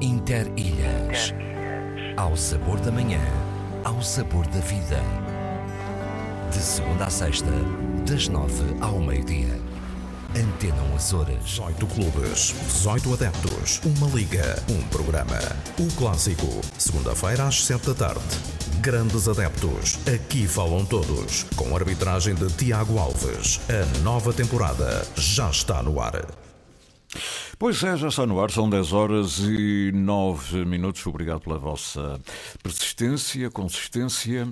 Interilhas. Ao sabor da manhã, ao sabor da vida. De segunda a sexta, das nove ao meio-dia. Antena 1 Açores. 18 clubes, 18 adeptos, uma liga, um programa. O clássico, segunda-feira às 7 da tarde. Grandes adeptos, aqui falam todos. Com a arbitragem de Tiago Alves. A nova temporada já está no ar. Pois é, já está no ar, são 10 horas e 9 minutos. Obrigado pela vossa persistência, consistência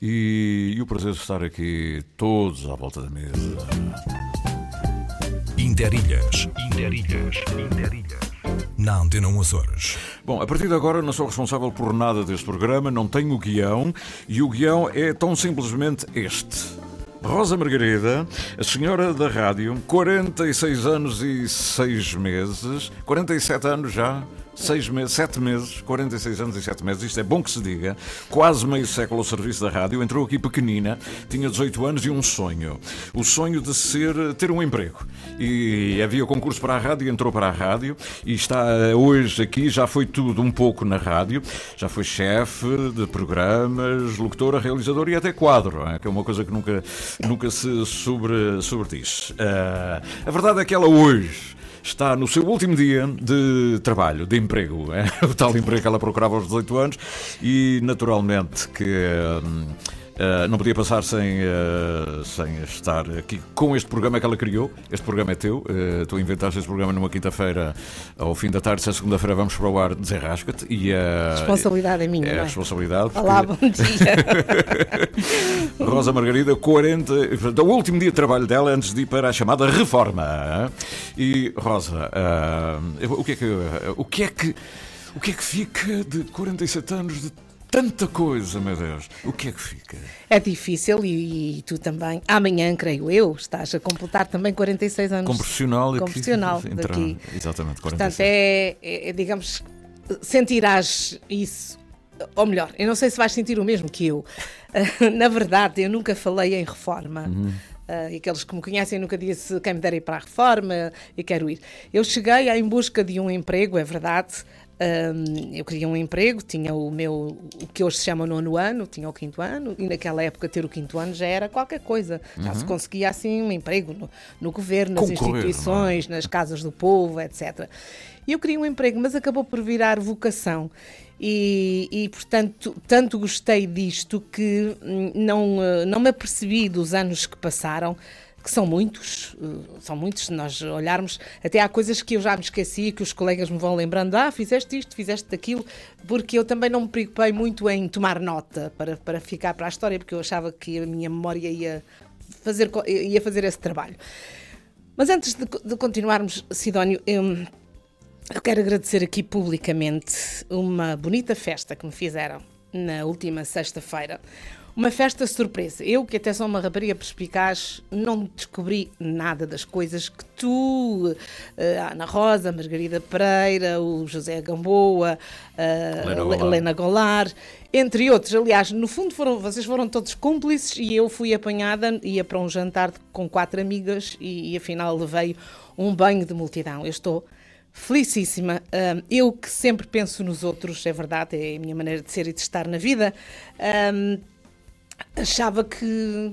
e, e o prazer de estar aqui todos à volta da mesa. Interilhas. Interilhas. Interilhas. Na Antena 1 Açores. Bom, a partir de agora não sou responsável por nada deste programa, não tenho o guião e o guião é tão simplesmente este. Rosa Margarida, a senhora da rádio, 46 anos e 6 meses, 47 anos já, 6 meses, 7 meses, 46 anos e 7 meses, isto é bom que se diga, quase meio século ao serviço da rádio, entrou aqui pequenina, tinha 18 anos e um sonho, o sonho de ser, ter um emprego. E havia concurso para a rádio, entrou para a rádio e está hoje aqui, já foi tudo um pouco na rádio, já foi chefe de programas, locutora, realizador e até quadro, é? que é uma coisa que nunca, nunca se sobre, sobrediz. Uh, a verdade é que ela hoje está no seu último dia de trabalho, de emprego. É? O tal emprego que ela procurava aos 18 anos e, naturalmente, que. Hum, Uh, não podia passar sem, uh, sem estar aqui com este programa que ela criou. Este programa é teu. Uh, tu inventaste este programa numa quinta-feira, ao fim da tarde. Se a segunda-feira vamos para o ar, desenrasca-te. E a responsabilidade é minha. É a responsabilidade. Olá, bom dia. Rosa Margarida, 40. O último dia de trabalho dela antes de ir para a chamada reforma. E, Rosa, o que é que. O que é que. O que é que fica de 47 anos de tanta coisa, meu Deus. O que é que fica? É difícil e, e, tu também. Amanhã, creio eu, estás a completar também 46 anos. Como profissional, como profissional aqui, daqui. Exatamente, 46. Portanto, é, é, digamos, sentirás isso. Ou melhor, eu não sei se vais sentir o mesmo que eu. Na verdade, eu nunca falei em reforma. Uhum. Uh, e aqueles que me conhecem nunca disse quem me der ir para a reforma e quero ir. Eu cheguei em busca de um emprego, é verdade, um, eu queria um emprego, tinha o meu, o que hoje se chama nono ano, tinha o quinto ano, e naquela época ter o quinto ano já era qualquer coisa. Uhum. Já se uhum. conseguia assim um emprego no, no governo, nas Concorrer, instituições, é? nas casas do povo, etc. E eu queria um emprego, mas acabou por virar vocação. E, e, portanto, tanto gostei disto que hum, não, eh, não me apercebi dos anos que passaram que são muitos, eh, são muitos, se nós olharmos, até há coisas que eu já me esqueci, que os colegas me vão lembrando, ah, fizeste isto, fizeste aquilo, porque eu também não me preocupei muito em tomar nota para, para ficar para a história, porque eu achava que a minha memória ia fazer, ia fazer esse trabalho. Mas antes de, de continuarmos, Sidónio, eu, eu quero agradecer aqui publicamente uma bonita festa que me fizeram na última sexta-feira. Uma festa surpresa. Eu, que até sou uma rapariga perspicaz, não descobri nada das coisas que tu, eh, a Ana Rosa, a Margarida Pereira, o José Gamboa, a Helena Golar, entre outros. Aliás, no fundo, foram, vocês foram todos cúmplices e eu fui apanhada, ia para um jantar com quatro amigas e, e afinal levei um banho de multidão. Eu estou felicíssima. eu que sempre penso nos outros, é verdade, é a minha maneira de ser e de estar na vida achava que,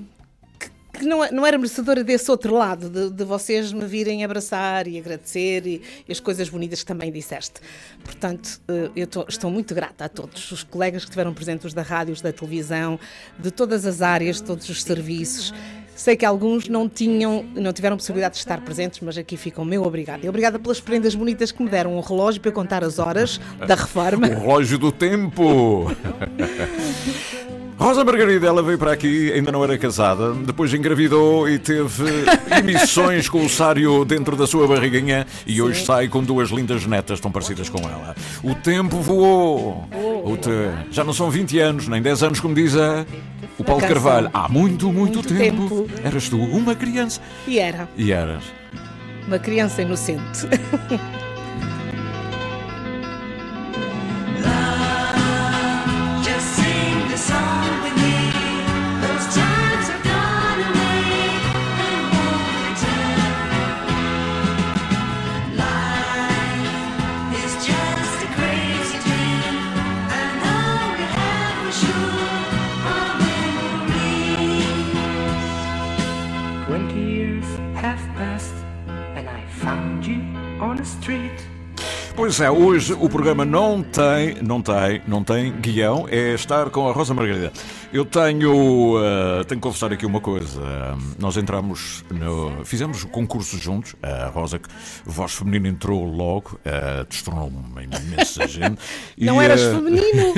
que não, não, era merecedora desse outro lado, de, de, vocês me virem abraçar e agradecer e, e, as coisas bonitas que também disseste. Portanto, eh, eu tô, estou muito grata a todos os colegas que estiveram presentes, os da rádio, os da televisão, de todas as áreas, de todos os serviços. Sei que alguns não tinham, não tiveram possibilidade de estar presentes, mas aqui fica o meu obrigado. E obrigada pelas prendas bonitas que me deram, um relógio para contar as horas da reforma. O relógio do tempo! Rosa Margarida, ela veio para aqui, ainda não era casada, depois engravidou e teve emissões com o Sário dentro da sua barriguinha e hoje Sim. sai com duas lindas netas tão parecidas com ela. O tempo voou. O te... Já não são 20 anos, nem 10 anos, como diz a... o Paulo Carvalho. Há muito, muito, muito tempo. tempo. Eras tu uma criança. E era. E eras. Uma criança inocente. É, hoje o programa não tem, não tem, não tem guião, é estar com a Rosa Margarida. Eu tenho, uh, tenho que confessar aqui uma coisa. Uh, nós entramos, no, fizemos o concurso juntos. A Rosa, voz feminina, entrou logo, uh, destronou uma imensa gente. não e, eras feminino?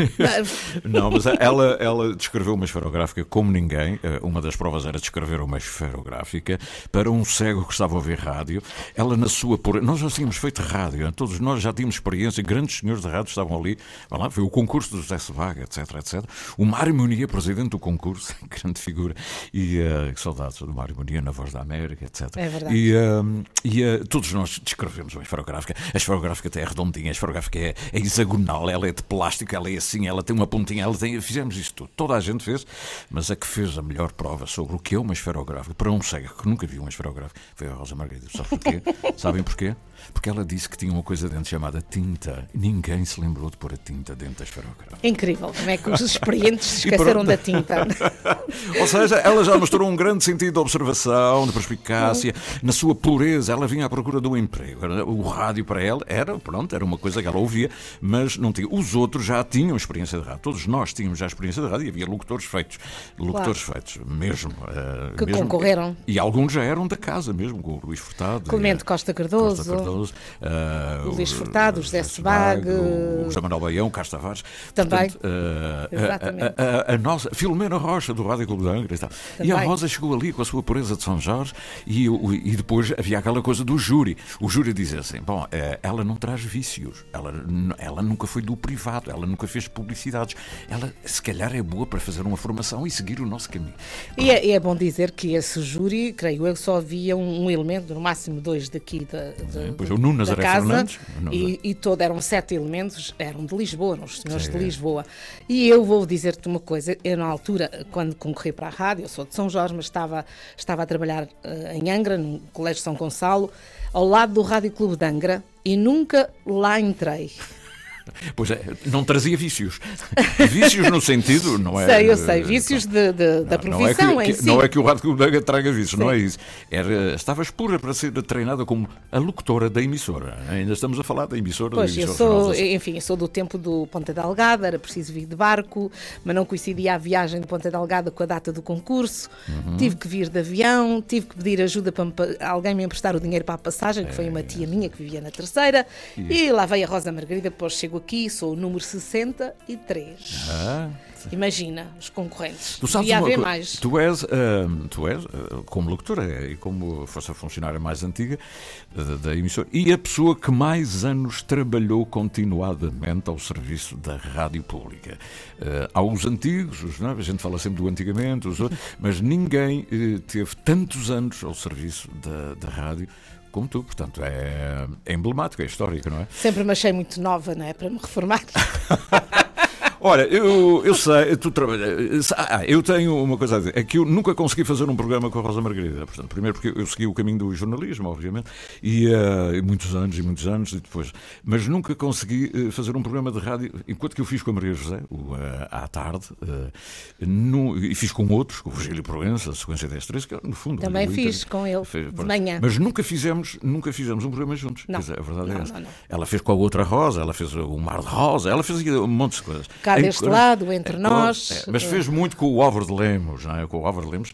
não, mas ela, ela descreveu uma esferográfica como ninguém. uma das provas era descrever uma esferográfica para um cego que estava a ouvir rádio. Ela, na sua. Nós já tínhamos feito rádio, todos nós já tínhamos experiência, grandes senhores de rádio estavam ali. Lá, foi o concurso do José Sebaga, etc, etc. O Mário Munier, presidente do concurso, grande figura, e uh, saudades do Mário Munier na Voz da América, etc. É verdade. E, uh, e uh, todos nós descrevemos uma esferográfica. A esferográfica até é redondinha, a esferográfica é, é hexagonal, ela é de plástico, ela é assim, ela tem uma pontinha, ela tem. Fizemos isto tudo. Toda a gente fez, mas a que fez a melhor prova sobre o que é uma esferográfica, para um cego que nunca viu uma esferográfica, foi a Rosa Margarida. Sabe porquê? Sabem porquê? Porque ela disse que tinha uma coisa dentro chamada tinta. Ninguém se lembrou de pôr a tinta dentro da esferográfica. Incrível, como é que os experientes se esqueceram da tinta. Ou seja, ela já mostrou um grande sentido de observação, de perspicácia, na sua pureza. Ela vinha à procura do emprego. O rádio para ela era, pronto, era uma coisa que ela ouvia, mas não tinha. Os outros já tinham experiência de rádio. Todos nós tínhamos já experiência de rádio e havia locutores feitos. Locutores claro. feitos, mesmo. Uh, que mesmo, concorreram. E alguns já eram da casa mesmo, com o Luís Furtado. Clemente Costa Cardoso. Costa Cardoso uh, o Luís Furtado, o José Sebag, o José Manuel Baião, Carlos Tavares. Também. Portanto, uh, a, a, a, nossa Filomena Rocha, do Rádio Clube de Angra e tal. Também. E a Rosa chegou ali com a sua pureza de São Jorge e, e depois havia aquela coisa do júri. O júri dizia assim: bom, ela não traz vícios, ela, ela nunca foi do privado, ela nunca fez publicidades, ela se calhar é boa para fazer uma formação e seguir o nosso caminho. E é, é bom dizer que esse júri, creio eu, só havia um, um elemento, no máximo dois daqui da, da, pois, o Nuno da casa Fernandes, e, e todo, eram sete elementos, eram de Lisboa, eram os senhores Sim. de Lisboa. E eu vou dizer-te uma coisa, eu na altura, quando concorri para a rádio, eu sou de São Jorge, mas estava, estava a trabalhar uh, em Angra, no Colégio São Gonçalo, ao lado do Rádio Clube de Angra, e nunca lá entrei. Pois é, não trazia vícios. Vícios no sentido, não é? Sei, eu sei, vícios de, de, da profissão não é que, em si. Não é que o Rádio Clube traga vícios, não é isso. Era, estavas pura para ser treinada como a locutora da emissora. Ainda estamos a falar da emissora. Pois, da emissora eu sou, enfim, sou do tempo do Ponta Delgada, era preciso vir de barco, mas não coincidia a viagem de Ponta Delgada com a data do concurso. Uhum. Tive que vir de avião, tive que pedir ajuda para alguém me emprestar o dinheiro para a passagem, que é, foi uma tia minha que vivia na terceira, e, e lá veio a Rosa Margarida, depois chego aqui, sou o número 63. Ah. Imagina, os concorrentes. Tu sabes haver mais. Tu és, uh, tu és uh, como locutora e como força funcionária mais antiga uh, da emissora e a pessoa que mais anos trabalhou continuadamente ao serviço da rádio pública. Uh, há os antigos, os, não, é? a gente fala sempre do antigamente, os mas ninguém teve tantos anos ao serviço da, da rádio como tu, portanto é, é emblemático, é histórico, não é? Sempre me achei muito nova, não é? Para me reformar. Olha, eu, eu sei, tu trabalhas. Ah, eu tenho uma coisa a dizer. É que eu nunca consegui fazer um programa com a Rosa Margarida. Portanto, primeiro porque eu segui o caminho do jornalismo, obviamente, e, uh, muitos anos e muitos anos e depois. Mas nunca consegui uh, fazer um programa de rádio, enquanto que eu fiz com a Maria José, o, uh, à tarde, no, e fiz com outros, com o Virgílio Proença, a sequência 10-13, que no fundo. Também fiz com ele, fez, de manhã. Mas nunca fizemos, nunca fizemos um programa juntos. Não. Dizer, a verdade não, é essa. Não, não. Ela fez com a outra Rosa, ela fez o Mar de Rosa, ela fez um monte de coisas deste lado, entre é, nós. É, mas fez muito com o Álvaro de Lemos, não é? Com o Álvaro de Lemos,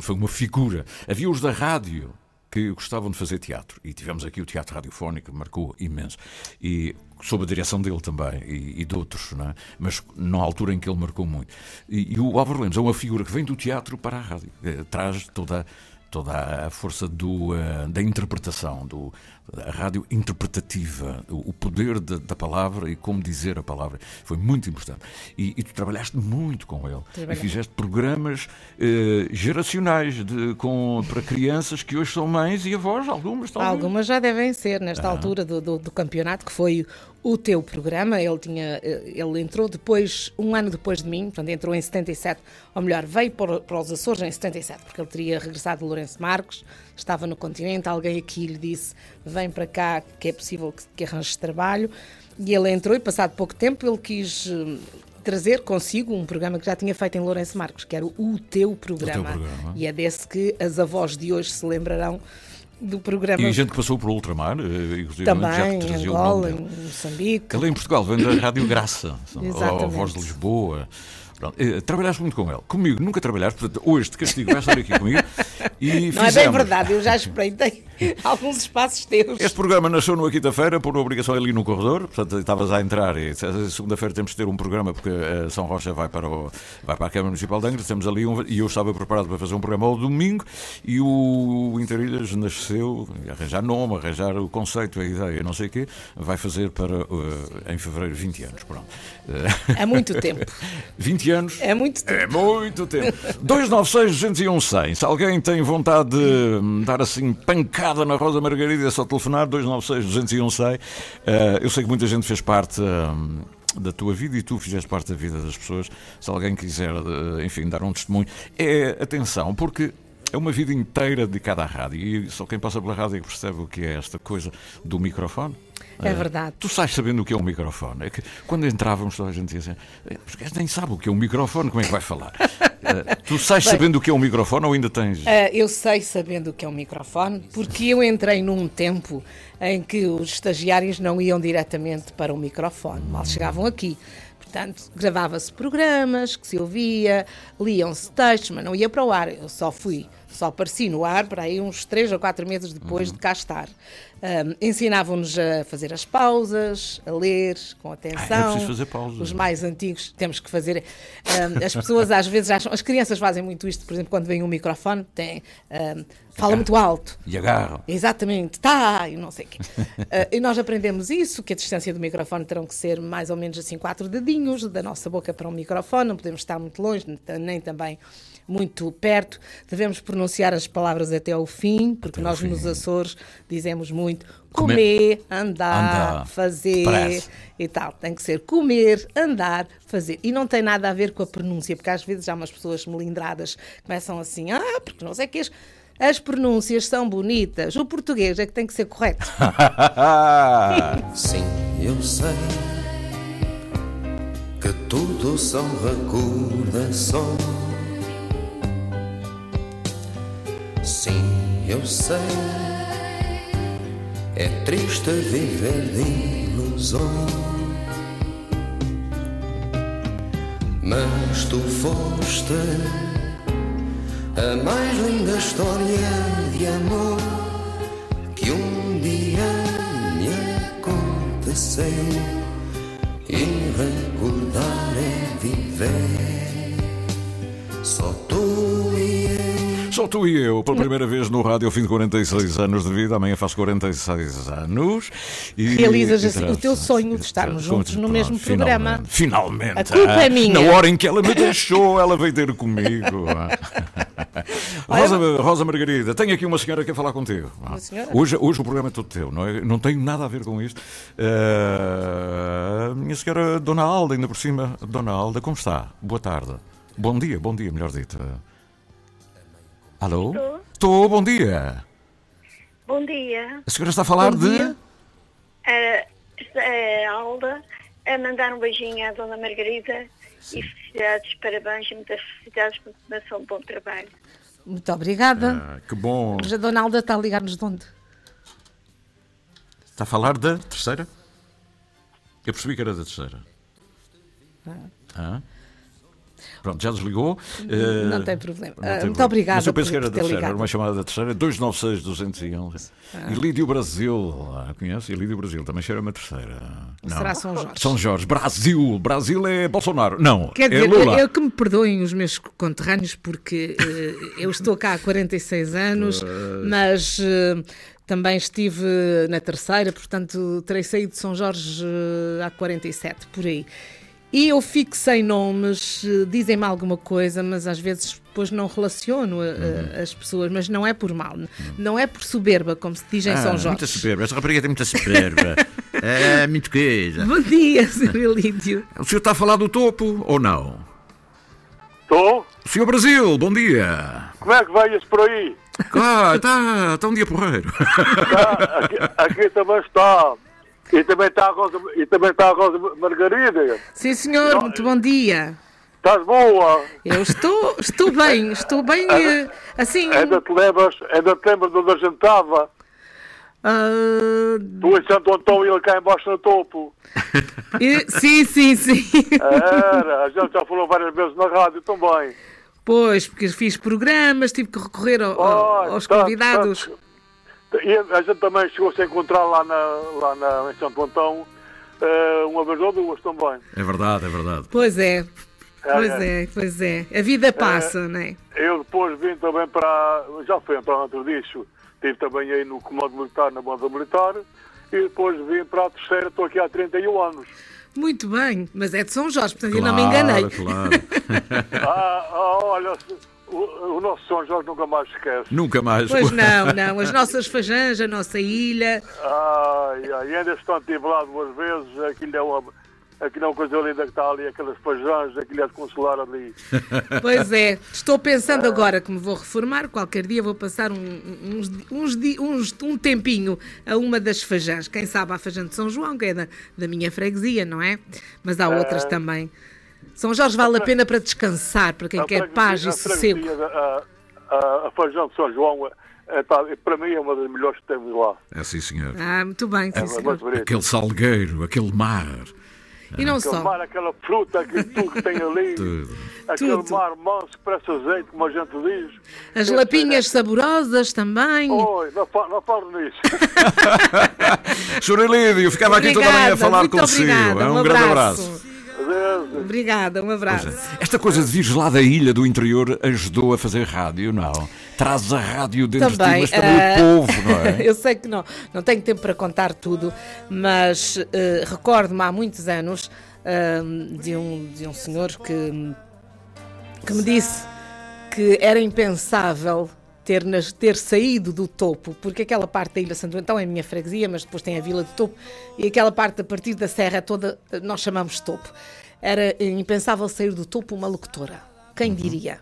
foi uma figura. Havia os da rádio que gostavam de fazer teatro. E tivemos aqui o teatro radiofónico, marcou imenso. E sob a direção dele também, e, e de outros, não é? mas na altura em que ele marcou muito. E, e, o Álvaro Lemos é uma figura que vem do teatro para a rádio, eh, traz toda, toda a força do, uh, da interpretação, do, a rádio interpretativa, o poder de, da palavra e como dizer a palavra. Foi muito importante. E, e tu trabalhaste muito com ele. E fizeste programas eh, geracionais de, com, para crianças que hoje são mães e avós, algumas talvez. Algumas já devem ser, nesta ah. altura do, do, do, campeonato, que foi o teu programa. Ele, tinha, eh, ele entrou depois, um ano depois de mim, portanto entrou em 77, ou melhor, veio para, para os Açores em 77, porque ele teria regressado de Lourenço Marques estava no continente, alguém aqui lhe disse: vem para cá, que é possível que, que arranjes trabalho. E ele entrou e, passado pouco tempo, ele quis hum, trazer consigo um programa que já tinha feito em Lourenço Marcos, que era o Teu Programa. O teu programa. E é desse que as avós de hoje se lembrarão do programa. E a gente que passou por ultramar, eh, inclusive já Também, que em trazia o Angola, nome em dele. Moçambique. Ele em Portugal vem da Rádio Graça, a Exatamente. voz de Lisboa. Pronto, eh, Trabalhaste muito com ele. Comigo nunca trabalhaste, portanto, hoje de castigo vais estar aqui comigo. E Não é bem fizemos- verdade, eu já espreitei alguns espaços teus. Este programa nasceu numa quinta-feira por obrigação ali no corredor, portanto estavas a entrar e segunda-feira temos de ter um programa porque eh, São Rocha vai para, o, vai para a Câmara Municipal de Angra, temos ali um, e eu estava preparado para fazer um programa ao domingo e o Interilhas nasceu, arranjar nome, arranjar o conceito, a ideia, não sei o quê, vai fazer para eh, em fevereiro 20 anos, pronto. Há muito tempo. 20 anos É muito tempo. é muito tempo. 296 201 100. Se alguém tem vontade de hum, dar assim pancada na Rosa Margarida, é só telefonar 296 201 100. Eh, eu sei que muita gente fez parte. hum, da tua vida e tu fizeste parte da vida das pessoas. Se alguém quiser, eh, enfim, dar um testemunho, é atenção, porque é uma vida inteira dedicada à rádio e só quem passa pela rádio é que percebe o que é esta coisa do microfone. É verdade. Tu sais sabendo o que é um microfone. É que quando entrávamos, toda a gente dizia assim: "Eh, nem sabem o que é um microfone, como é que vai falar? Eh, tu sais sabendo o que é um microfone ou ainda tens. Ah, eu sei sabendo o que é um microfone, porque eu entrei num tempo em que os estagiários não iam diretamente para o microfone, mal chegavam aqui. Portanto, gravava-se programas que se ouvia, liam-se textos, mas não ia para o ar. Eu só fui, só apareci no ar para aí uns três ou quatro meses depois de cá estar. Ahm, Ensinavam-nos a fazer as pausas, a ler com atenção. Ah, é fazer pausas. Os mais antigos temos que fazer. Ahm, as pessoas às vezes acham. As crianças fazem muito isto, por exemplo, quando vem um microfone, tem, ahm, fala muito alto. E agarram. Exatamente, tá, e não sei o quê. Ah, e nós aprendemos isso, que a distância do microfone terão que ser mais ou menos assim quatro dedinhos da nossa boca para um microfone, não podemos estar muito longe, nem também muito perto. Devemos pronunciar as palavras até ao fim, porque Até nós fim. nos Açores dizemos muito Comer, comer, andar, andar, fazer parece. e tal. Tem que ser comer, andar, fazer. E não tem nada a ver com a pronúncia, porque às vezes há umas pessoas melindradas que começam assim, ah, porque não sei o que as, as pronúncias são bonitas. O português é que tem que ser correto. Sim, eu sei que tudo são recordações. Sim, eu sei. É triste viver de ilusões. Mas tu foste a mais linda história de amor que um dia me aconteceu e recordar é viver. Só. Só tu e eu, pela primeira vez no rádio, ao fim de 46 anos de vida, amanhã faço 46 anos. E, Realizas e assim o teu sonho de estarmos juntos no mesmo programa. Finalmente. A culpa é minha. Na hora em que ela me deixou, ela veio ter comigo. Rosa, Rosa Margarida, tenho aqui uma senhora que quer falar contigo. Uma senhora? Hoje, hoje o programa é todo teu, não, é? não tem nada a ver com isto. Ah, minha senhora Dona Alda, ainda por cima. Dona Alda, como está? Boa tarde. Bom dia, bom dia, melhor dito. Alô? Estou. Estou, bom dia. Bom dia. A senhora está a falar Bom de. dia. A, a Alda a mandar um beijinho à Dona Margarida e felicidades, parabéns e muitas felicidades por continuação de bom trabalho. Muito obrigada. Ah, que bom. Mas a Dona Alda está a ligar-nos de onde? Está a falar da terceira? Eu percebi que era da terceira. Ah. Pronto, já desligou. Eh, Não tem problema. não Ah, tem muito obrigada Mas eu penso que era terceira, ligado. era uma chamada da terceira, 296 211. Ah. E Lídio Brasil, ah, conhece? E Lídio Brasil, também cheira uma terceira. Não. Será São Jorge? São Jorge, Brasil. Brasil é Bolsonaro. Não, Quer é dizer, Lula. eu, eu que me perdoem os meus conterrâneos, porque eh, eu estou cá há 46 anos, mas eh, também estive na terceira, portanto terei saído de São Jorge eh, há 47, por aí. E eu fico sem nomes, eh, dizem-me alguma coisa, mas às vezes depois não relaciono eh, Uhum. as pessoas, mas não é por mal, não é por soberba, como se diz em São Ah, Jorge. muita soberba. Esta rapariga tem muita soberba. é, muito coisa. Bom dia, Sr. Elídio. O senhor está a falar do topo ou não? Estou? Senhor Brasil, bom dia. Como é que vai-se por aí? Ah, está, está um dia porreiro. Ah, aqui, aqui também está. E também está a Rosa, e também está a Rosa Margarida. Sim, senhor, muito bom dia. Estás boa? Eu estou, estou bem, estou bem, eh, assim... Ainda te lembras, ainda te lembras de onde a gente estava? ah, Tu em Santo Antão e ele cá embaixo no topo. e- sim, sim, sim. Era, a gente já falou várias vezes na rádio também. Pois, porque fiz programas, tive que recorrer ao- aos convidados. E a gente também chegou-se a encontrar lá, na, lá na, em Santo Antão, eh, uma vez ou duas também. É verdade, é verdade. Pois é, pois É, é, pois é. A vida passa, não é? Eu depois vim também para. Já fui para outro disso. Estive também aí no comando militar, na banda militar. E depois vim para a terceira, estou aqui há 31 anos. Muito bem, mas é de São Jorge, portanto eu não Claro, me enganei. Claro. Ah, ah, olha, o, o nosso São Jorge nunca mais esquece. Nunca mais. Pois não, não. As nossas fajãs, a nossa ilha. Ai, ai, ainda estou estive lá duas vezes. Aquilo é uma, aquilo é uma coisa linda que está ali, aquelas pajãs, aquilo é de consolar ali. Pois é, estou pensando agora que me vou reformar, qualquer dia vou passar um, uns, uns, uns- um tempinho a uma das fajãs. Quem sabe a fajã de São João, que é da, da minha freguesia, não é? Mas há outras também. São Jorge vale a pena para descansar, para quem A quer paz e sossego. A, a, a Feijão de São João, é, tá, para mim, é uma das melhores que temos lá. É sim, senhor. Ah, muito bem, sim, É senhor. Aquele salgueiro, aquele mar. E não Aquele só. mar, aquela fruta, aquilo tudo que tem ali. Tudo. Aquele Tudo. mar manso que parece azeite, como a gente diz. As Eu lapinhas saborosas também. Oi, não, fa- não falo nisso. Sr. Elídio, ficava aqui toda a manhã a falar muito consigo. obrigada. É um, um grande abraço. abraço. Adeus. Obrigada, um abraço. Esta coisa de vires lá da ilha do interior ajudou a fazer rádio, não? Traz a rádio dentro de ti, mas também ah, o povo, não é? Eu sei que não, não tenho tempo para contar tudo, mas eh, recordo-me há muitos anos ah, de, um, de um senhor que, que me disse que era impensável ter, nas- ter saído do topo, porque aquela parte da Ilha Santo Antão é a minha freguesia, mas depois tem a Vila de Topo, e aquela parte a partir da serra toda eh, nós chamamos topo. Era impensável sair do topo uma locutora. Quem diria?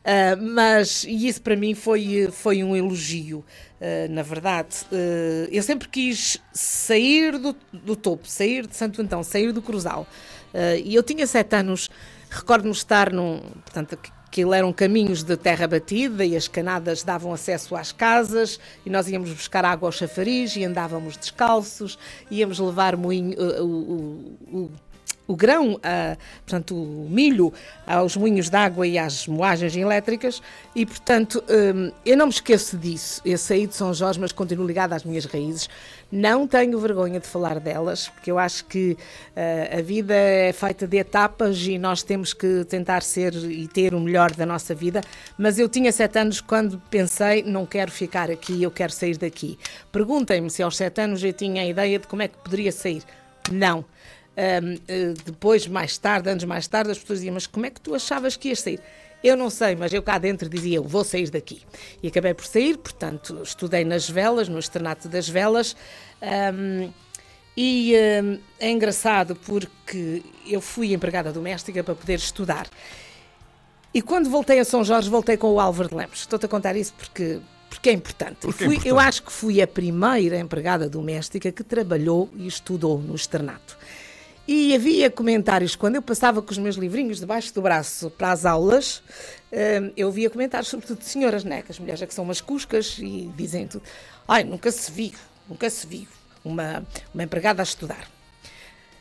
Uh, mas e isso para mim foi, foi um elogio, uh, na verdade. Uh, eu sempre quis sair do, do topo, sair de Santo Antão, sair do Cruzal. E eu tinha sete anos, recordo-me estar num. Portanto, aquilo eram caminhos de terra batida e as canadas davam acesso às casas e nós íamos buscar água ao chafariz e andávamos descalços, íamos levar moinho, uh, o- o- o o grão, ah, portanto, o milho aos moinhos de água e às moagens elétricas e, portanto, hum, eu não me esqueço disso. Eu saí de São Jorge, mas continuo ligada às minhas raízes. Não tenho vergonha de falar delas, porque eu acho que ah, a vida é feita de etapas e nós temos que tentar ser e ter o melhor da nossa vida. Mas eu tinha sete anos quando pensei, não quero ficar aqui, eu quero sair daqui. Perguntem-me se aos sete anos eu tinha a ideia de como é que poderia sair. Não. Um, eh, depois, mais tarde, anos mais tarde, as pessoas diziam: Mas como é que tu achavas que ias sair? Eu não sei, mas eu cá dentro dizia: Eu vou sair daqui. E acabei por sair, portanto, estudei nas velas, no externato das velas. um, e um, é engraçado porque eu fui empregada doméstica para poder estudar. E quando voltei a São Jorge, voltei com o Álvaro de Lemos. Estou-te a contar isso porque, porque é importante. Porque é Fui- importante. Eu acho que fui a primeira empregada doméstica que trabalhou e estudou no externato. E havia comentários, quando eu passava com os meus livrinhos debaixo do braço para as aulas, hum, eu via comentários, sobretudo de senhoras, né? Que as mulheres é que são umas cuscas e dizem tudo. Ai, nunca se viu, nunca se viu uma, uma empregada a estudar.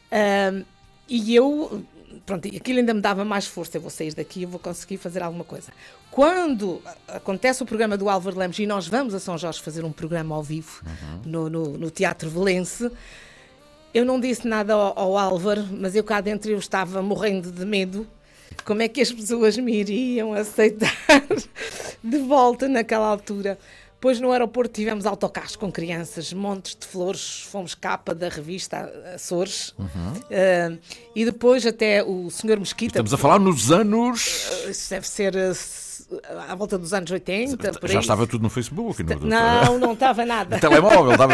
Ahm, e eu, pronto, aquilo ainda me dava mais força. Eu vou sair daqui, eu vou conseguir fazer alguma coisa. Quando acontece o programa do Álvaro Lemos e nós vamos a São Jorge fazer um programa ao vivo no, no, no Teatro Velense, eu não disse nada ao, ao Álvaro, mas eu cá dentro eu estava morrendo de medo. Como é que as pessoas me iriam aceitar de volta naquela altura? Pois no aeroporto tivemos autocarros com crianças, montes de flores, fomos capa da revista Açores. Ah, e depois até o senhor Mesquita. Estamos a falar nos anos. Isso deve ser ah, à volta dos anos 80, por aí. Já estava tudo no Facebook. No, Não, não estava nada. Telemóvel, estava.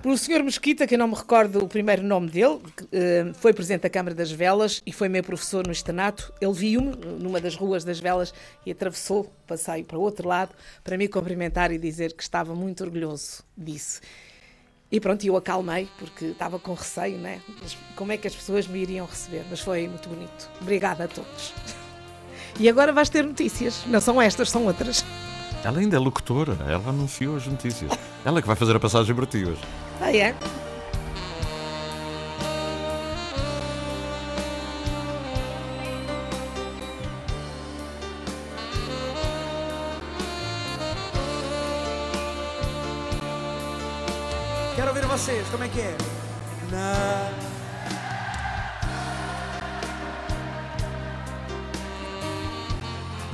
Pelo Sr. Mesquita, que eu não me recordo o primeiro nome dele, eh, foi presidente da Câmara das Velas e foi meu professor no externato. Ele viu-me numa das ruas das Velas e atravessou o passeio para o outro lado para me cumprimentar e dizer que estava muito orgulhoso disso. E pronto, eu acalmei, porque estava com receio, né? Como é que as pessoas me iriam receber? Mas foi muito bonito. Obrigada a todos. E agora vais ter notícias. Não são estas, são outras. Ela ainda é locutora, ela anunciou as notícias. Ela é que vai fazer a passagem para ti hoje. Ah, é? Quero ouvir vocês, como é que é? Na...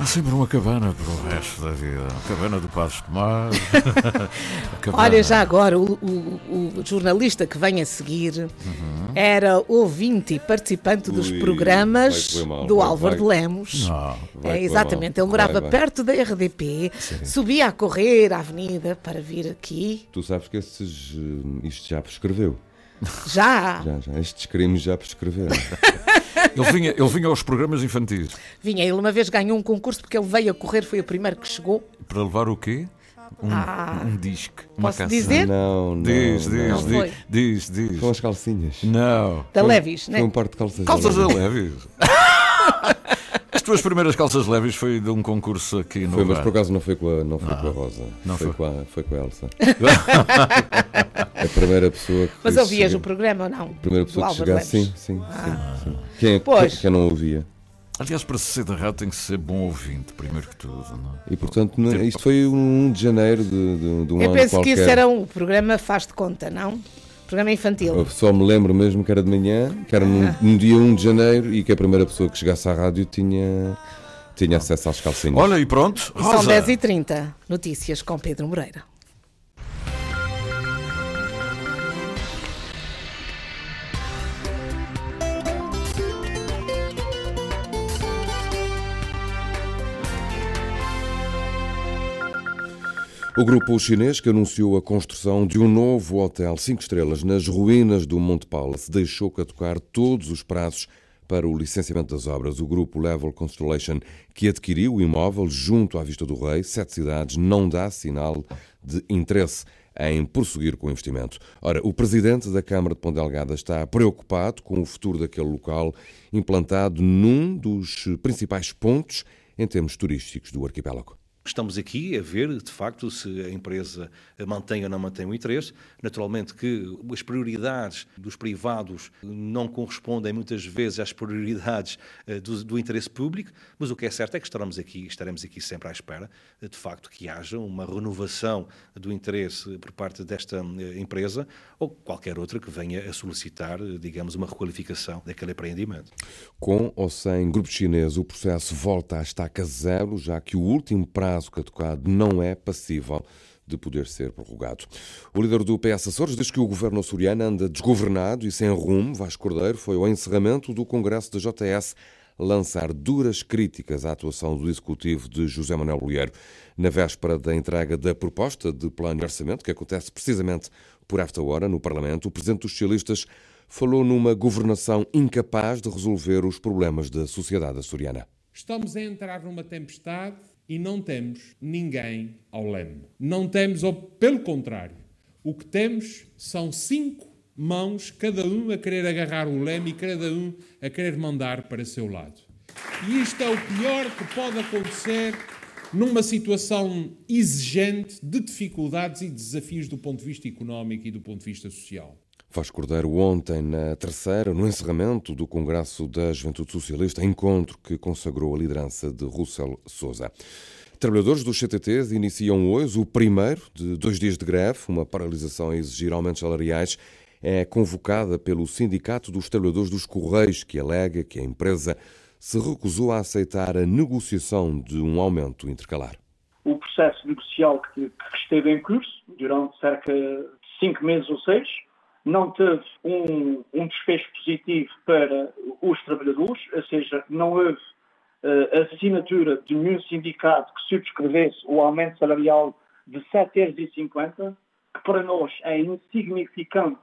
Há sempre uma cabana para o resto da vida. A cabana do Passos Tomás. a cabana- Olha, já agora, o, o- o jornalista que vem a seguir era ouvinte e participante dos Ui, programas mal, do vai- Álvaro de Lemos. Não. É, exatamente, ele morava Vai, vai. perto da RDP, subia a correr à avenida para vir aqui. Tu sabes que esses, eh, isto já prescreveu. Já Já, já. Estes crimes já prescreveram. Ele vinha, ele vinha aos programas infantis vinha, ele uma vez ganhou um concurso porque ele veio a correr, foi o primeiro que chegou. para levar o quê? Um, Ah. um disco. Uma Posso cassete. dizer? não, não. Diz, não. diz, Não diz, foi. diz, diz. São as calcinhas. Não. Da Levis, né? Foi um par de calças. Calças a leves. As tuas primeiras calças leves foi de um concurso aqui no Foi, mas por acaso não foi com a, não foi com a Rosa. não foi, foi. Com a, foi com a Elsa. a primeira pessoa que. Mas ouvias chega- o programa ou não? A primeira pessoa que chegasse, sim, sim, Ah. sim, sim. Quem, é- Pois. quem, não ouvia? Aliás, para ser da rádio tem que ser bom ouvinte, primeiro que tudo. Não? é? E portanto, ne- isto foi um 1 de janeiro de, de, de um Eu ano penso qualquer. que isso era um programa faz de conta, não? Programa infantil. Eu só me lembro mesmo que era de manhã, que era Ah. no, no dia 1 de janeiro e que a primeira pessoa que chegasse à rádio tinha, tinha acesso às calcinhas. Olha, e pronto. E são Rosa. 10h30. Notícias com Pedro Moreira. O grupo chinês que anunciou a construção de um novo hotel 5 estrelas nas ruínas do Monte Palace deixou catocar todos os prazos para o licenciamento das obras. O grupo Level Constellation, que adquiriu o imóvel junto à Vista do Rei, sete cidades, não dá sinal de interesse em prosseguir com o investimento. Ora, o presidente da Câmara de Pondelgada está preocupado com o futuro daquele local, implantado num dos principais pontos em termos turísticos do arquipélago. Estamos aqui a ver, de facto, se a empresa mantém ou não mantém o interesse. Naturalmente que as prioridades dos privados não correspondem muitas vezes às prioridades eh, do, do interesse público, mas o que é certo é que estaremos aqui, estaremos aqui sempre à espera, eh, de facto, que haja uma renovação do interesse por parte desta eh, empresa ou qualquer outra que venha a solicitar, digamos, uma requalificação daquele empreendimento. Com ou sem grupo chinês, o processo volta à estaca zero, já que o último prazo caducado não é passível de poder ser prorrogado. O líder do PS Açores diz que o governo açoriano anda desgovernado e sem rumo. Vasco Cordeiro foi ao encerramento do Congresso da JS lançar duras críticas à atuação do executivo de José Manuel Bolheiro. Na véspera da entrega da proposta de plano de orçamento, que acontece precisamente por esta hora no Parlamento, o presidente dos socialistas falou numa governação incapaz de resolver os problemas da sociedade açoriana. Estamos a entrar numa tempestade e não temos ninguém ao leme. Não temos, ou pelo contrário, o que temos são cinco mãos, cada um a querer agarrar o leme e cada um a querer mandar para seu lado. E isto é o pior que pode acontecer numa situação exigente de dificuldades e desafios do ponto de vista económico e do ponto de vista social. Vasco Cordeiro ontem na terceira, no encerramento do Congresso da Juventude Socialista, encontro que consagrou a liderança de Russell Souza. Trabalhadores dos CTTs iniciam hoje o primeiro de dois dias de greve, uma paralisação a exigir aumentos salariais. É convocada pelo Sindicato dos Trabalhadores dos Correios, que alega que a empresa se recusou a aceitar a negociação de um aumento intercalar. O processo negocial que, que esteve em curso durante cerca de cinco meses ou seis não teve um, um desfecho positivo para os trabalhadores, ou seja, não houve uh, assinatura de nenhum sindicato que subscrevesse o aumento salarial de 7,50 euros, que para nós é insignificante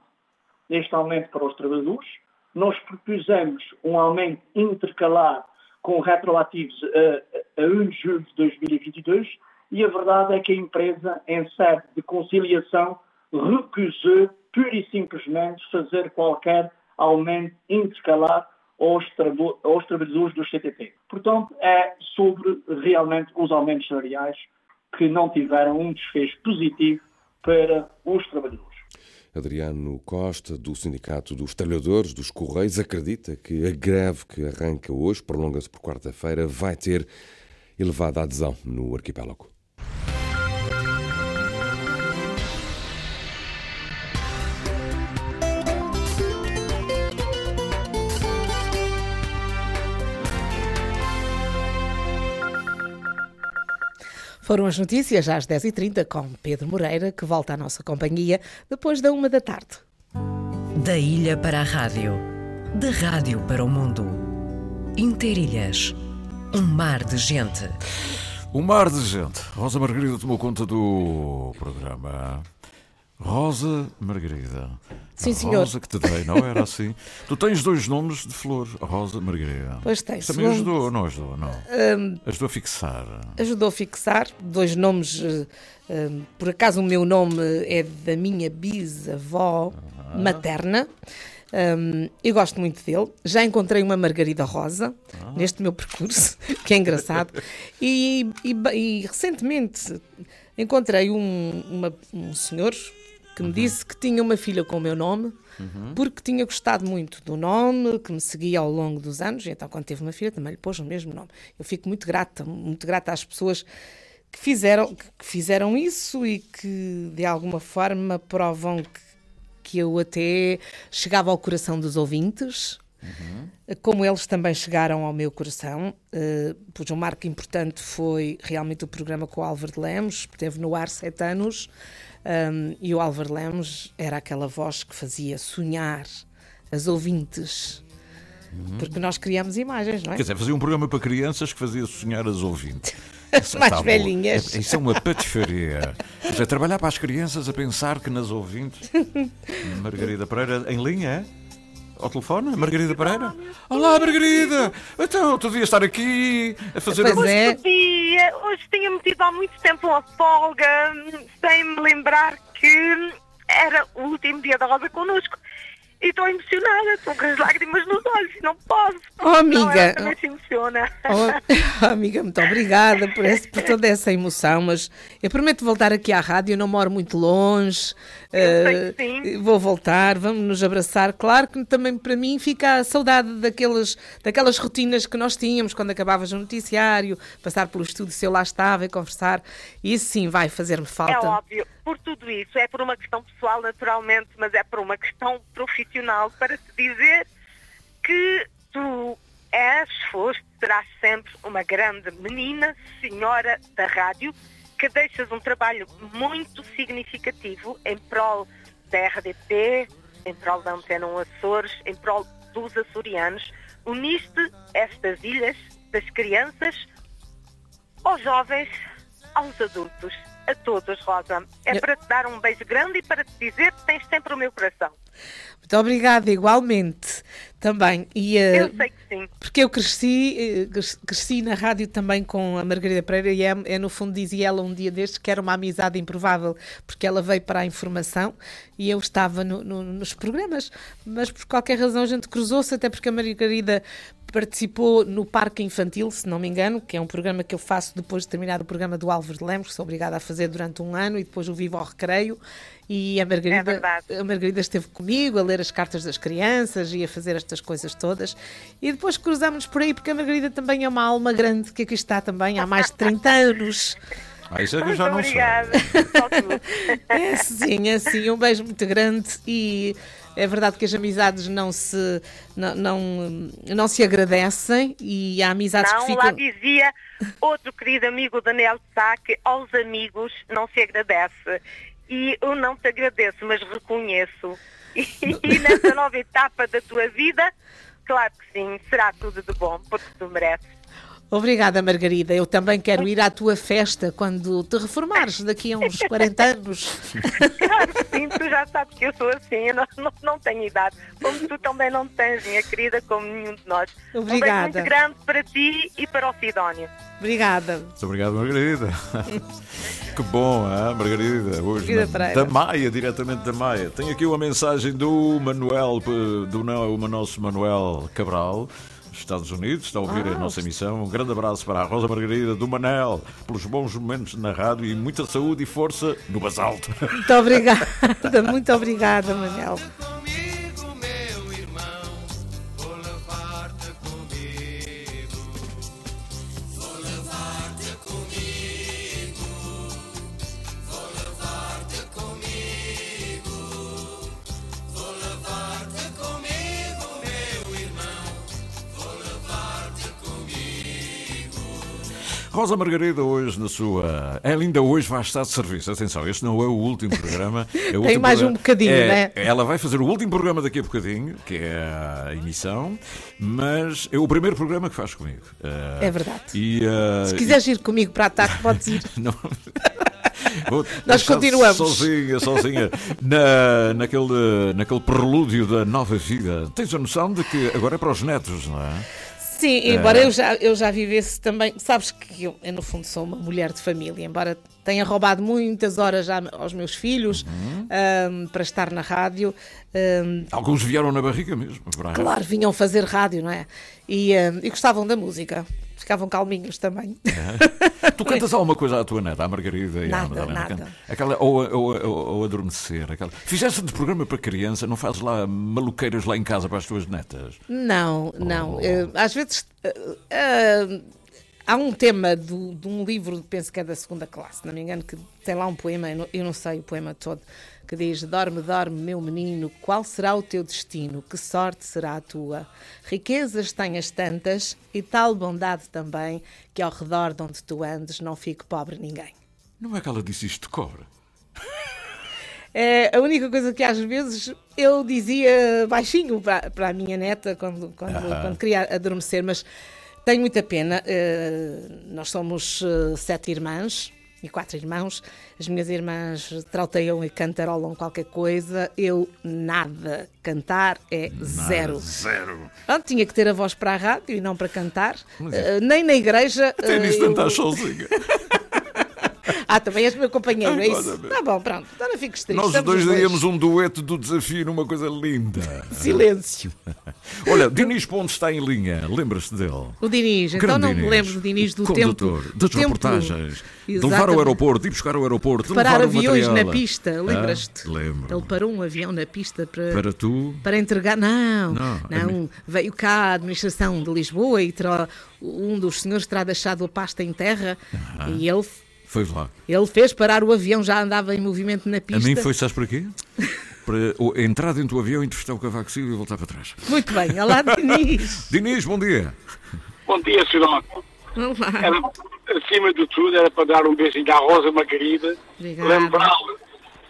este aumento para os trabalhadores. Nós propusemos um aumento intercalar com retroativos a, a 1 de julho de 2022 e a verdade é que a empresa, em sede de conciliação, recusou pura e simplesmente fazer qualquer aumento intercalar aos, aos trabalhadores do CTT. Portanto, é sobre realmente os aumentos salariais que não tiveram um desfecho positivo para os trabalhadores. Adriano Costa, do Sindicato dos Trabalhadores dos Correios, acredita que a greve que arranca hoje, prolonga-se por quarta-feira, vai ter elevada adesão no arquipélago. Foram as notícias às 10h30 com Pedro Moreira, que volta à nossa companhia depois da uma da tarde. Da ilha para a rádio, da rádio para o mundo. Interilhas, um mar de gente. Um mar de gente. Rosa Margarida tomou conta do programa. Rosa Margarida. Sim, senhor. Rosa que te dei, não era assim? tu tens dois nomes de flor, Rosa Margarida. Pois tens. Também segundo... ajudou ou não ajudou? Não. Um, ajudou a fixar. Ajudou a fixar. Dois nomes. Um, por acaso o meu nome é da minha bisavó ah. materna. Um, eu gosto muito dele. Já encontrei uma Margarida Rosa ah. neste meu percurso, que é engraçado. E, e, e recentemente encontrei um, uma, um senhor que me disse que tinha uma filha com o meu nome, uhum. porque tinha gostado muito do nome, que me seguia ao longo dos anos, e então quando teve uma filha também lhe pôs o mesmo nome. Eu fico muito grata, muito grata às pessoas que fizeram, que fizeram isso e que de alguma forma provam que, que eu até chegava ao coração dos ouvintes. Uhum. Como eles também chegaram ao meu coração, uh, pois um marco importante foi realmente o programa com o Álvaro de Lemos, que teve no ar sete anos, um, e o Álvaro Lemos era aquela voz que fazia sonhar as ouvintes. Uhum. Porque nós criamos imagens, não é? Quer dizer, fazia um programa para crianças que fazia sonhar as ouvintes. As mais tá velhinhas. É, isso é uma patifaria. Quer dizer, trabalhar para as crianças a pensar que nas ouvintes. Margarida Pereira em linha, é? ao telefone, Margarida Pereira. Olá, Margarida! Então, tu devias estar aqui a fazer... Pois a... é. Podia. Hoje tinha-me tido há muito tempo uma folga, sem me lembrar que era o último dia da Rosa connosco. E estou emocionada, estou com as lágrimas nos olhos, não posso. Oh, amiga. também se emociona. Oh, amiga, muito obrigada por, esse, por toda essa emoção, mas eu prometo voltar aqui à rádio, eu não moro muito longe. Uh, sim. Vou voltar, vamos nos abraçar. Claro que também para mim fica a saudade daqueles, daquelas rotinas que nós tínhamos quando acabavas o noticiário, passar pelo estúdio se eu lá estava e conversar. Isso sim vai fazer-me falta. É óbvio por tudo isso. É por uma questão pessoal, naturalmente, mas é por uma questão profissional para te dizer que tu és, foste, serás sempre uma grande menina, senhora da rádio, que deixas um trabalho muito significativo em prol da RDP, em prol da Antena Açores, em prol dos açorianos. Uniste estas ilhas das crianças aos jovens, aos adultos a todos, Rosa. É Eu... para te dar um beijo grande e para te dizer que tens sempre o meu coração. Muito obrigada, igualmente. Também. E, uh, eu sei que sim. Porque eu cresci, uh, cresci na rádio também com a Margarida Pereira e é, é, no fundo, dizia ela um dia destes que era uma amizade improvável, porque ela veio para a informação e eu estava no, no, nos programas, mas por qualquer razão a gente cruzou-se, até porque a Margarida participou no Parque Infantil, se não me engano, que é um programa que eu faço depois de terminar o programa do Álvaro de Lemos, que sou obrigada a fazer durante um ano, e depois o Vivo ao Recreio. E a Margarida, é a Margarida esteve comigo a ler as cartas das crianças e a fazer estas coisas todas. E depois cruzámos-nos por aí, porque a Margarida também é uma alma grande, que aqui está também há mais de 30 anos. Ah, isso é que eu já não obrigada. sei. é sim, é sim. Um beijo muito grande e é verdade que as amizades não se, não, não, não se agradecem e há amizades não, que ficam... lá dizia outro querido amigo Daniel Sá que aos amigos não se agradece e eu não te agradeço, mas reconheço. E, e nessa nova etapa da tua vida, claro que sim, será tudo de bom, porque tu mereces. Obrigada, Margarida. Eu também quero ir à tua festa quando te reformares daqui a uns 40 anos. Claro que sim, tu já sabes que eu sou assim, eu não, não, não tenho idade. Como tu também não tens, minha querida, como nenhum de nós. Um beijo Obrigada. muito grande para ti e para o Sidónio. Obrigada. Muito obrigado, Margarida. que bom, hein, Margarida? Hoje Margarida da Maia, diretamente da Maia. Tenho aqui uma mensagem do Manuel, do não- o nosso Manuel Cabral. Dos Estados Unidos, está a ouvir Ah, a nossa emissão. Um grande abraço para a Rosa Margarida do Manel, pelos bons momentos na rádio e muita saúde e força no basalto. Muito obrigada, muito obrigada, Manel. Rosa Margarida hoje na sua. Ela ainda hoje vai estar de serviço. Atenção, este não é o último programa. É o Tem último mais um programa- bocadinho, é, né? Ela vai fazer o último programa daqui a bocadinho, que é a emissão, mas é o primeiro programa que faz comigo. Eh, É verdade. E, eh, Se quiseres ir comigo para a tarde, podes ir. Não. Vou Nós continuamos. Sozinha, sozinha, na, naquele, naquele prelúdio da nova vida. Tens a noção de que agora é para os netos, não é? Sim, É. embora eu já, eu já vivesse também. Sabes que eu, eu, no fundo, sou uma mulher de família, embora tenha roubado muitas horas já aos meus filhos Uhum. ahm, para estar na rádio. ahm, Alguns vieram na barriga mesmo. claro, vinham fazer rádio, não é? E, ahm, e gostavam da música. Ficavam calminhos também. Tu cantas alguma coisa à tua neta, à Margarida e à Nada, Madalena? nada. Aquela, ou, ou, ou, ou adormecer. Aquela... Fizeste de programa para criança, não fazes lá maluqueiras lá em casa para as tuas netas? Não, não. Oh. Eh, às vezes eh, eh, há um tema do- de um livro, penso que é da segunda classe, não me engano, que tem lá um poema, eu não, eu não sei o poema todo, que diz: Dorme, dorme, meu menino, qual será o teu destino? Que sorte será a tua? Riquezas tenhas tantas e tal bondade também, que ao redor de onde tu andes não fique pobre ninguém. Não é que ela disse isto de cor? É a única coisa que às vezes eu dizia baixinho para, para a minha neta quando, quando, Aham. quando queria adormecer, mas tenho muita pena. eh, nós somos eh, sete irmãs e quatro irmãos. As minhas irmãs trauteiam e cantarolam qualquer coisa. Eu nada. Cantar é zero. Zero. Pronto, tinha que ter a voz para a rádio e não para cantar. Eh, nem na igreja. Até eh, nisso eu- estás sozinha. Ah, também és meu companheiro, é isso? Tá bom, pronto. Então não fiques triste. Nós dois os dois. daríamos um dueto do desafio numa coisa linda. Silêncio. Olha, Dinis Pontes está em linha, lembras-te dele? O Diniz, então não me Dinis. lembro do Diniz do Condutor, tempo. das reportagens, de levar ao aeroporto, de ir buscar ao aeroporto, de Parar aviões na pista, Ah, lembras-te? lembro. Ele parou um avião na pista para, Para tu? para entregar. Não, Não, não, veio cá a administração de Lisboa e um dos senhores terá deixado a pasta em terra Ah. e ele, Foi lá. ele fez parar o avião, já andava em movimento na A pista. mim foi, sabes para quê? Para entrar dentro do avião, entrevistar o Cavaco Silva e voltar para trás. Muito bem, olá Diniz. Diniz, bom dia. Bom dia, Sidónio. Olá. Era, acima de tudo, era para dar um beijinho à Rosa Margarida, lembrá-lo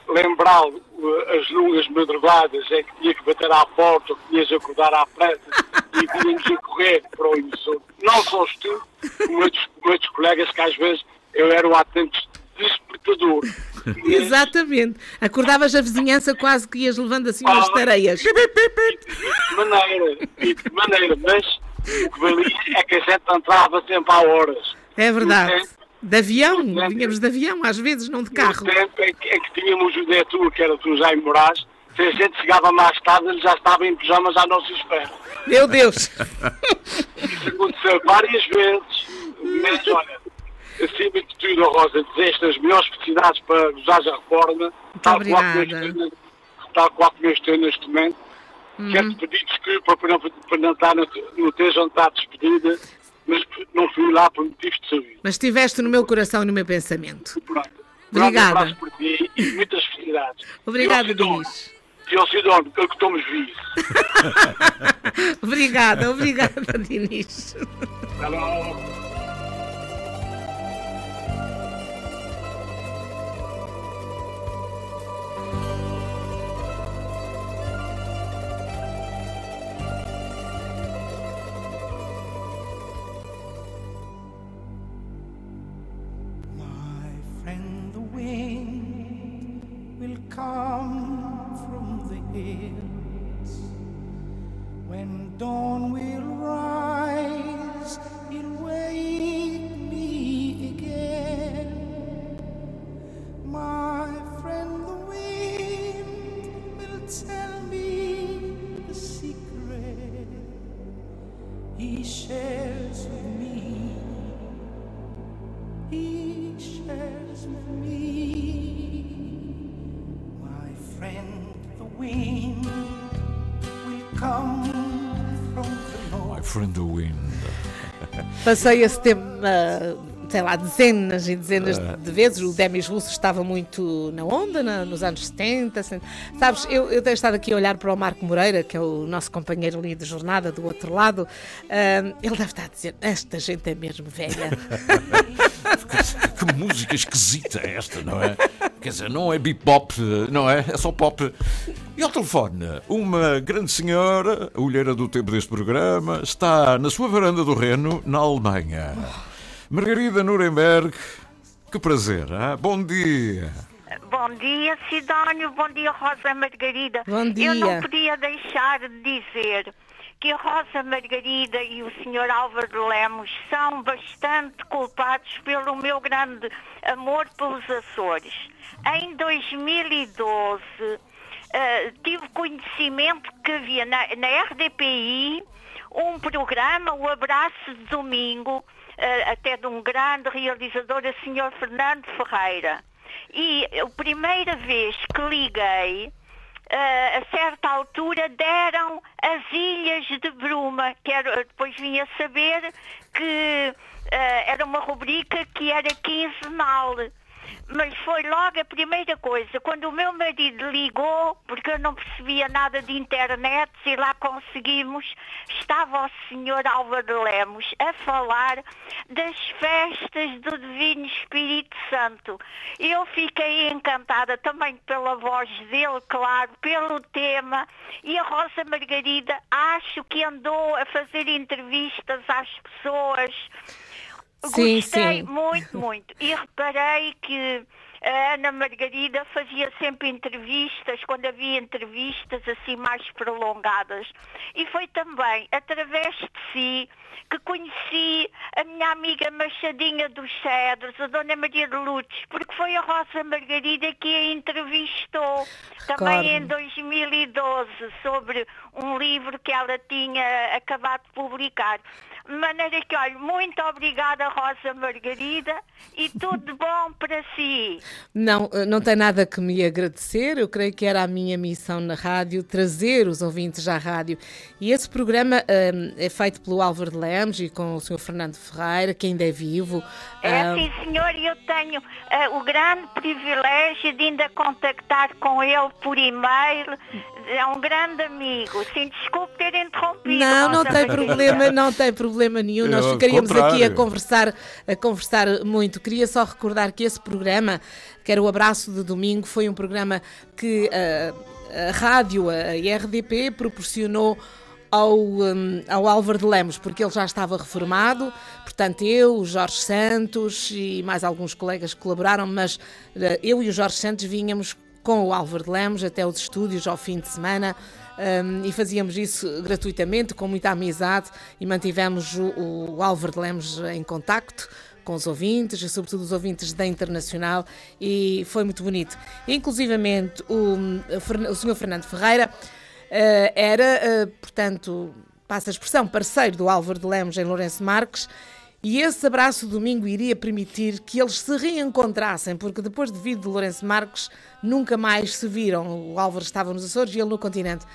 lembrá-lo uh, as longas madrugadas em que tinha que bater à porta, que tinhas de acordar à pressa e tínhamos a correr para o emissor. Não sós tu, como outros, como outros colegas que às vezes eu era o atento despertador. Exatamente. Acordavas a vizinhança, quase que ias levando assim umas Ah. tareias. De maneira, de maneira, mas o que valia é que a gente entrava sempre a horas. É verdade. Tempo- De avião, vinhamos de avião, às vezes, não de carro. No tempo em que, em que tínhamos o Detur, que era do Jaime Moraes, se a gente chegava mais tarde, ele já estava em pijamas à nossa espera. Meu Deus! Isso aconteceu várias vezes, mas olha, acima de tudo, a Rosa, desejo as melhores felicidades para gozar a reforma, tal qual como eu obrigada. estou- tal qual como eu estou neste momento. Uhum. Quero-te pedir desculpa por não, por não estar no, teu jantar de despedida, mas não fui lá por motivos de saúde. Mas estiveste no meu coração e no meu pensamento. Pronto. Um Obrigada. abraço por ti e muitas felicidades. Obrigada, Diniz. E ao Sidónio, que é estamos vivos. Obrigada, obrigada, Diniz. Até logo. come from the hills. When dawn will rise, it'll me again. My friend the wind will tell me the secret he shares with me. Passei esse tema, sei lá, dezenas e dezenas Ah. de vezes. O Demis Russo estava muito na onda na- nos anos 70. 70. Sabes, eu, eu tenho estado aqui a olhar para o Marco Moreira, que é o nosso companheiro ali de jornada do outro lado. Ah, ele deve estar a dizer: Esta gente é mesmo velha. Que música esquisita é esta, não é? Quer dizer, não é bebop, não é? É só pop. E ao telefone, uma grande senhora, a olheira do tempo deste programa, está na sua varanda do Reno, na Alemanha. Margarida Nuremberg, que prazer, ah? bom dia. Bom dia, Sidónio. Bom dia, Rosa Margarida. Bom dia. Eu não podia deixar de dizer que a Rosa Margarida e o Sr. Álvaro Lemos são bastante culpados pelo meu grande amor pelos Açores. Em 2012, eh, tive conhecimento que havia na, na RDPI um programa, o Abraço de Domingo, eh, até de um grande realizador, o Sr. Fernando Ferreira. E a primeira vez que liguei, a certa altura deram as Ilhas de Bruma, que era, depois vim a saber que eh, era uma rubrica que era quinzenal. Mas foi logo a primeira coisa, quando o meu marido ligou, porque eu não percebia nada de internet, e lá conseguimos, estava o senhor Álvaro Lemos a falar das festas do Divino Espírito Santo. Eu fiquei encantada também pela voz dele, claro, pelo tema, e a Rosa Margarida acho que andou a fazer entrevistas às pessoas. Sim, Gostei sim. muito, muito. E reparei que a Ana Margarida fazia sempre entrevistas, quando havia entrevistas assim mais prolongadas. E foi também através de si que conheci a minha amiga Machadinha dos Cedros, a Dona Maria de Lourdes, porque foi a Rosa Margarida que a entrevistou também em 2012 sobre um livro que ela tinha acabado de publicar. Maneira que, olha, muito obrigada, Rosa Margarida, e tudo de bom para si. Não, eh, não tem nada que me agradecer. Eu creio que era a minha missão na rádio trazer os ouvintes à rádio. E esse programa eh, é feito pelo Álvaro de Lemos e com o Sr. Fernando Ferreira, que ainda é vivo. É Ah, sim, senhor, e eu tenho eh, o grande privilégio de ainda contactar com ele por e-mail. É um grande amigo. Sim, desculpe ter interrompido. Não, não Rosa tem Margarida. problema, não tem problema nenhum. Nós Ao ficaríamos aqui a conversar, a conversar muito. Queria só recordar que esse programa, que era o Abraço de Domingo, foi um programa que ah, a rádio, a RDP, proporcionou ao, hum, ao Álvaro de Lemos, porque ele já estava reformado, portanto eu, o Jorge Santos e mais alguns colegas que colaboraram, mas eh, eu e o Jorge Santos vínhamos com o Álvaro de Lemos até os estúdios ao fim de semana um, e fazíamos isso gratuitamente, com muita amizade e mantivemos o, o Álvaro de Lemos em contacto com os ouvintes, e sobretudo os ouvintes da Internacional, e foi muito bonito. Inclusivamente, o, o Sr. Fernando Ferreira eh, era, eh, portanto, passa a expressão, parceiro do Álvaro de Lemos em Lourenço Marques, e esse abraço domingo iria permitir que eles se reencontrassem, porque depois de vir de Lourenço Marques nunca mais se viram. O Álvaro estava nos Açores e ele no continente.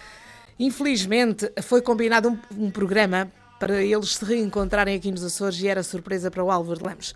Infelizmente, foi combinado um, um programa para eles se reencontrarem aqui nos Açores e era surpresa para o Álvaro Lemos.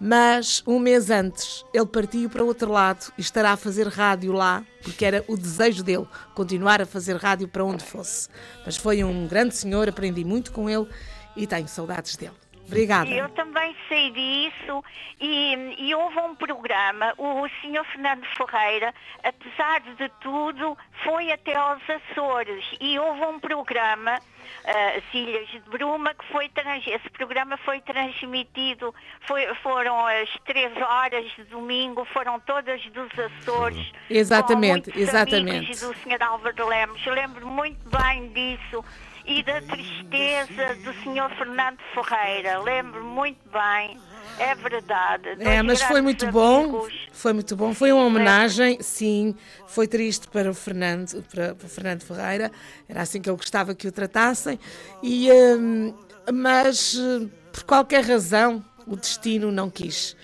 Mas um mês antes ele partiu para outro lado e estará a fazer rádio lá, porque era o desejo dele continuar a fazer rádio para onde fosse. Mas foi um grande senhor, aprendi muito com ele e tenho saudades dele. Obrigada. Eu também sei disso e, e houve um programa, o, senhor Fernando Ferreira, apesar de tudo, foi até aos Açores e houve um programa, uh, as Ilhas de Bruma, que foi esse programa foi transmitido, foi, foram as três horas de domingo, foram todas dos Açores. Exatamente, com exatamente. do senhor Álvaro Lemos. Eu lembro muito bem disso e da tristeza do Sr. Fernando Ferreira. Lembro muito bem. É verdade. É, mas foi muito bom. amigos. Foi muito bom. Foi uma homenagem, sim. Foi triste para o Fernando, para, para o Fernando Ferreira. Era assim que ele gostava que o tratassem. E, hum, mas eh, por qualquer razão o destino não quis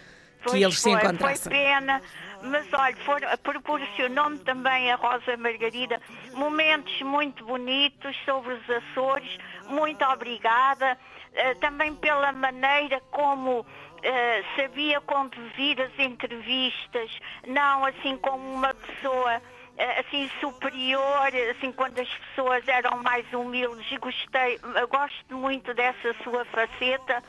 que Pois eles se foi, encontrassem. Foi pena, mas olha, proporcionou-me também a Rosa Margarida momentos muito bonitos sobre os Açores. Muito obrigada. eh, também pela maneira como eh, sabia conduzir as entrevistas, não assim como uma pessoa eh, assim superior, assim quando as pessoas eram mais humildes. Gostei, gosto muito dessa sua faceta.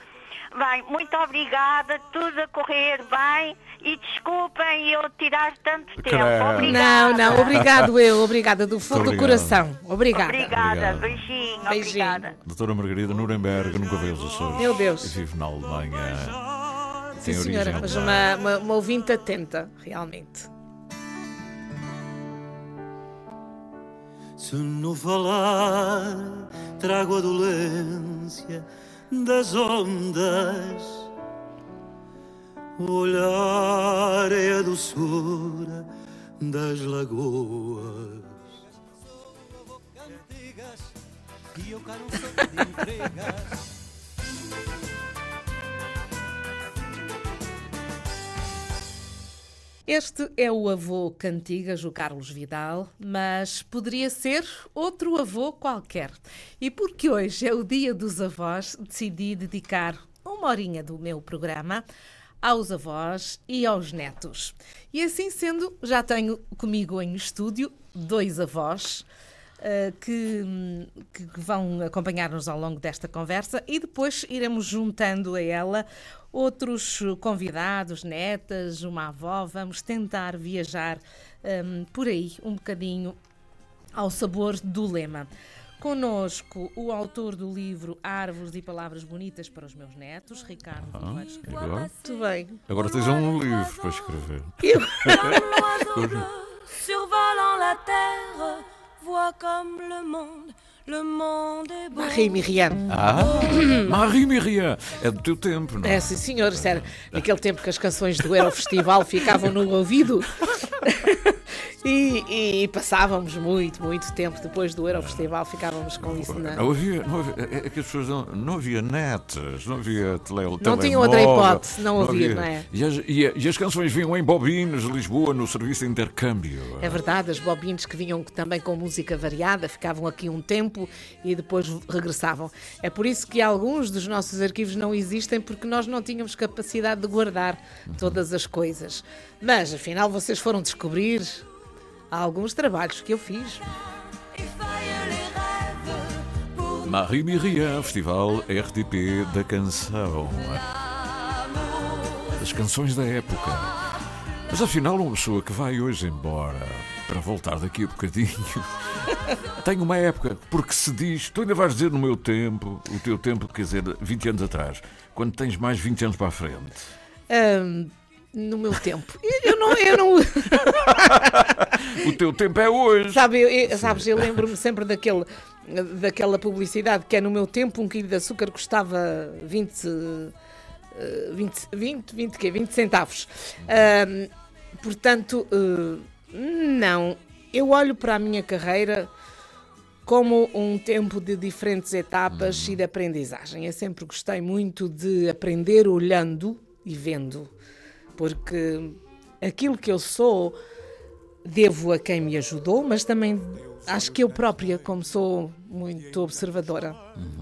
Bem, muito obrigada, tudo a correr bem e desculpem eu tirar tanto tempo. Credo. Obrigada. Não, não, obrigado eu, obrigada do fundo do coração. Obrigada. Obrigada, beijinho, Beijinho. obrigada. Doutora Margarida Nuremberg, nunca veio os Açores. Meu Deus. Vive na Alemanha. Sim, Tem senhora, mas uma, uma, uma ouvinte atenta, realmente. Se não falar, trago a dolência das ondas. O olhar é a doçura das lagoas. E eu quero de entregas. Este é o avô Cantigas, o Carlos Vidal, mas poderia ser outro avô qualquer. E porque hoje é o Dia dos Avós, decidi dedicar uma horinha do meu programa aos avós e aos netos. E assim sendo, já tenho comigo em estúdio dois avós. eh, que, que vão acompanhar-nos ao longo desta conversa e depois iremos juntando a ela outros convidados, netas, uma avó. Vamos tentar viajar hum, por aí um bocadinho ao sabor do lema. Conosco o autor do livro Árvores e Palavras Bonitas para os Meus Netos, Ricardo Ah? Muito bem. Agora tens um livro para escrever. Eu? Vois comme le monde, le monde est beau. Marie Myriam. Ah, Marie Myriam. É do teu tempo, não é? É, sim, senhor. Sério, naquele tempo que as canções do Eurofestival ficavam no ouvido. E, e passávamos muito, muito tempo depois do Eurofestival, ficávamos com isso na. Não havia, não havia, é que as pessoas não, não havia netas, não havia tele, Não tinham outra hipótese, não havia, não é? E as, e, e as canções vinham em bobinas de Lisboa no serviço de intercâmbio. É verdade, as bobines que vinham também com música variada, ficavam aqui um tempo e depois regressavam. É por isso que alguns dos nossos arquivos não existem, porque nós não tínhamos capacidade de guardar todas as coisas. Mas afinal vocês foram descobrir alguns trabalhos que eu fiz. Marie Myriam, Festival RTP da Canção. As canções da época. Mas afinal, uma pessoa que vai hoje embora para voltar daqui a bocadinho tem uma época, porque se diz, tu ainda vais dizer no meu tempo, o teu tempo, quer dizer, 20 anos atrás, quando tens mais 20 anos para a frente. Ahm, no meu tempo. Eu não. Eu não... O teu tempo é hoje. Sabe, eu, eu- sabes, eu lembro-me sempre daquele, daquela publicidade que é no meu tempo um quilo de açúcar custava 20, eh, 20, 20, 20, quê? 20 centavos. Portanto, eh, não. Eu olho para a minha carreira como um tempo de diferentes etapas e de aprendizagem. Eu sempre gostei muito de aprender olhando e vendo, porque aquilo que eu sou devo a quem me ajudou, mas também acho que eu própria, como sou muito observadora,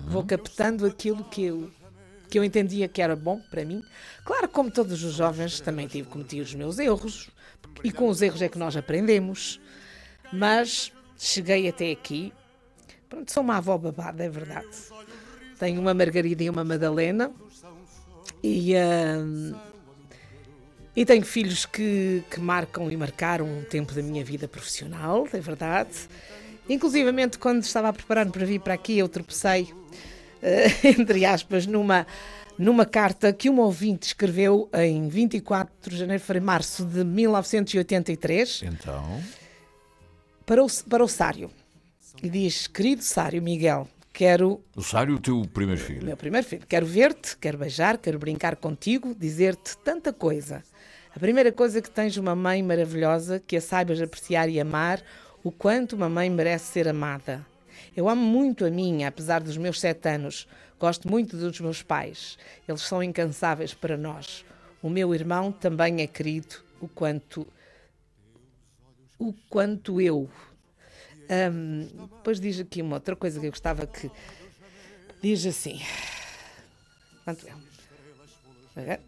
vou captando aquilo que eu, que eu entendia que era bom para mim. Claro, como todos os jovens, também tive cometi os meus erros, e com os erros é que nós aprendemos, mas cheguei até aqui. Pronto, sou uma avó babada, é verdade. Tenho uma Margarida e uma Madalena. E, uh, e tenho filhos que, que marcam e marcaram um tempo da minha vida profissional, é verdade. Inclusivamente, quando estava a preparar-me para vir para aqui, eu tropecei, uh, entre aspas, numa, numa carta que uma ouvinte escreveu em 24 de janeiro, para março de 1983. Então. Para o, para o Sário. E diz: Querido Sário Miguel, quero. O Sário, o teu primeiro filho. Meu primeiro filho. Quero ver-te, quero beijar, quero brincar contigo, dizer-te tanta coisa. A primeira coisa que tens uma mãe maravilhosa, que a saibas apreciar e amar, o quanto uma mãe merece ser amada. Eu amo muito a minha, apesar dos meus sete anos. Gosto muito dos meus pais. Eles são incansáveis para nós. O meu irmão também é querido, o quanto. O quanto eu. Um, depois diz aqui uma outra coisa que eu gostava que. Diz assim. Quanto eu.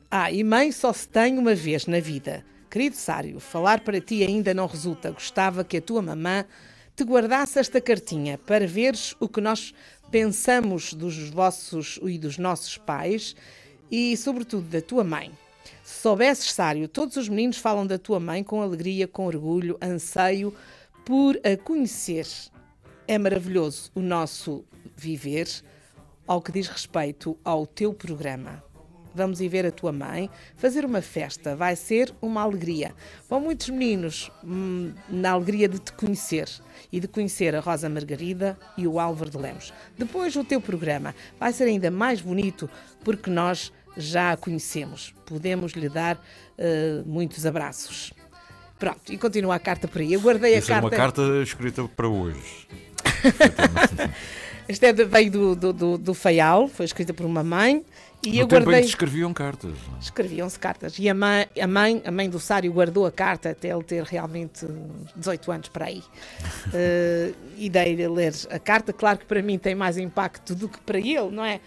Ah, e mãe só se tem uma vez na vida. Querido Sário, falar para ti ainda não resulta. Gostava que a tua mamã te guardasse esta cartinha para veres o que nós pensamos dos vossos e dos nossos pais e, sobretudo, da tua mãe. Se soubesses, Sário, todos os meninos falam da tua mãe com alegria, com orgulho, anseio por a conhecer. É maravilhoso o nosso viver ao que diz respeito ao teu programa. Vamos ir ver a tua mãe, fazer uma festa, vai ser uma alegria. Vão muitos meninos hum, na alegria de te conhecer e de conhecer a Rosa Margarida e o Álvaro de Lemos. Depois o teu programa vai ser ainda mais bonito porque nós já a conhecemos. Podemos lhe dar uh, muitos abraços. Pronto, e continua a carta por aí. Eu guardei Essa a é carta. uma carta escrita para hoje. Esta é veio do, do, do, do Faial, foi escrita por uma mãe. E no eu tempo guardei. em que escreviam cartas. Escreviam-se cartas. E a mãe, a mãe, a mãe do Sário guardou a carta até ele ter realmente 18 anos para aí. uh, e dei-lhe ler a carta. Claro que para mim tem mais impacto do que para ele, não é?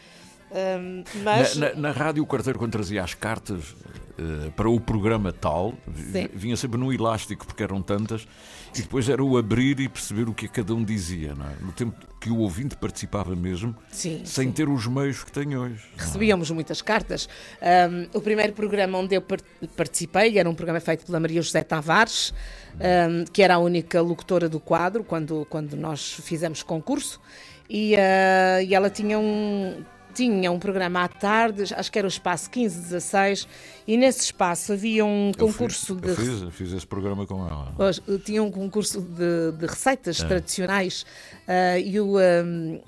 Um, mas. Na, na, na, rádio, o carteiro, quando trazia as cartas uh, para o programa tal, Sim. vinha sempre no elástico, porque eram tantas, e depois era o abrir e perceber o que cada um dizia, não é? No tempo que o ouvinte participava mesmo, sim, sem sim. ter os meios que tem hoje. Recebíamos muitas cartas. Um, o primeiro programa onde eu participei era um programa feito pela Maria José Tavares, um, que era a única locutora do quadro quando, quando nós fizemos concurso, e, uh, e ela tinha um tinha um programa à tarde, acho que era o espaço 15, 16, e nesse espaço havia um concurso eu de. Eu fiz, eu fiz esse programa com ela. Tinha um concurso de, de receitas é. tradicionais uh, e o, um,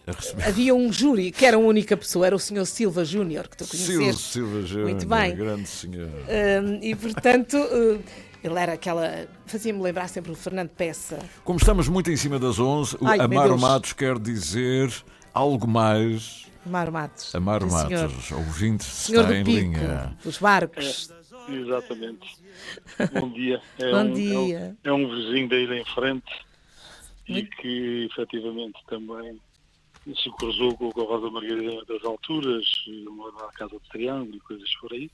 havia um júri que era a única pessoa, era o Sr. Silva Júnior, que tu conheces. Silva Júnior, Muito bem. grande senhor. Uh, e portanto. Uh, ele era aquela. Fazia-me lembrar sempre o Fernando Peça. Como estamos muito em cima das 11, Ai, o Amaro Matos quer dizer algo mais Amaro Matos. Amaro Sim, Matos, ouvinte, senhor está em Pico, linha. Dos barcos. É, exatamente. Bom dia. É Bom um, dia. É um, é um vizinho da ilha em frente e que efetivamente também se cruzou com a Rosa Margarida das alturas, uma na Casa do Triângulo e coisas por aí.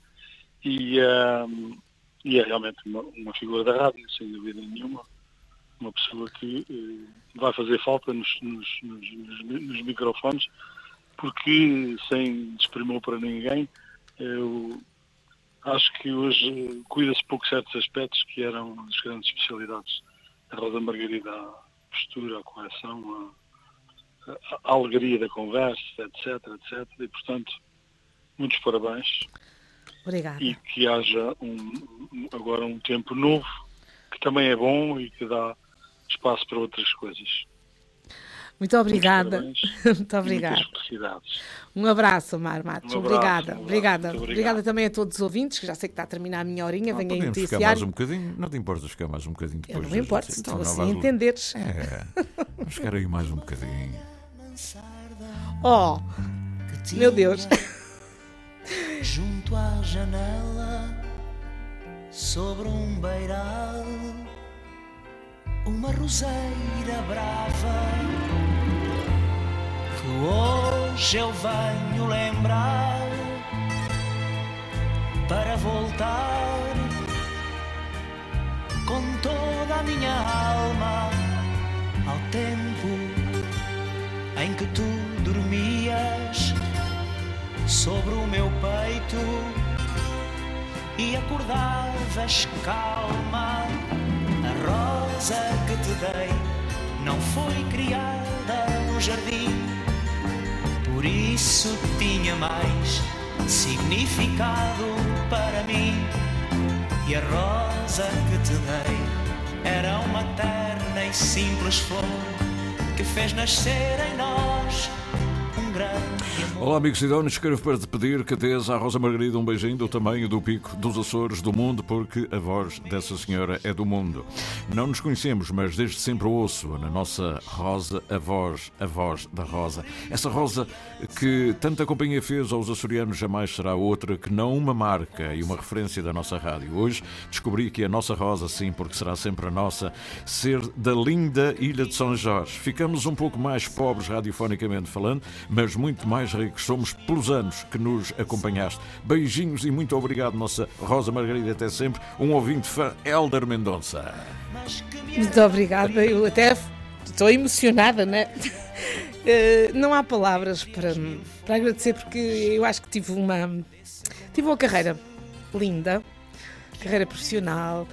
E, um, e é realmente uma, uma, figura da rádio, sem dúvida nenhuma. Uma pessoa que uh, vai fazer falta nos, nos, nos, nos microfones porque sem desprimor para ninguém, eu acho que hoje cuida-se pouco certos aspectos que eram as grandes especialidades da Rosa Margarida, a postura, a correção, a, a, alegria da conversa, etc, etc. E, portanto, muitos parabéns. Obrigada. E que haja um, agora um tempo novo, que também é bom e que dá espaço para outras coisas. Muito obrigada. Muito obrigada. Um abraço, Mar Matos. Um abraço, obrigada. Um obrigada. obrigado. Obrigada também a todos os ouvintes, que já sei que está a terminar a minha horinha. Venha em podemos ficar mais um bocadinho? Não te importas ficar mais um bocadinho Eu depois? não me importo, se tu Então, não assim entenderes. É, vamos ficar aí mais um bocadinho. Oh, meu Deus. Junto à janela, sobre um beiral, uma roseira brava hoje eu venho lembrar para voltar com toda a minha alma ao tempo em que tu dormias sobre o meu peito e acordavas calma. A rosa que te dei não foi criada no jardim, por isso tinha mais significado para mim. E a rosa que te dei era uma terna e simples flor que fez nascer em nós um grande Olá, amigos idóneos. Escrevo para te pedir que dês à Rosa Margarida um beijinho do tamanho do pico dos Açores do mundo, porque a voz dessa senhora é do mundo. Não nos conhecemos, mas desde sempre ouço na nossa Rosa a voz, a voz da Rosa. Essa Rosa que tanta companhia fez aos açorianos jamais será outra que não uma marca e uma referência da nossa rádio. Hoje descobri que a nossa Rosa, sim, porque será sempre a nossa, ser da linda Ilha de São Jorge. Ficamos um pouco mais pobres radiofonicamente falando, mas muito mais ricos somos pelos anos que nos acompanhaste. Beijinhos e muito obrigado, nossa Rosa Margarida. Até sempre. Um ouvinte fã, Helder Mendonça. Muito obrigada. Eu até estou emocionada, né? Eh, não há palavras para, para agradecer, porque eu acho que tive uma, tive uma carreira linda, carreira profissional.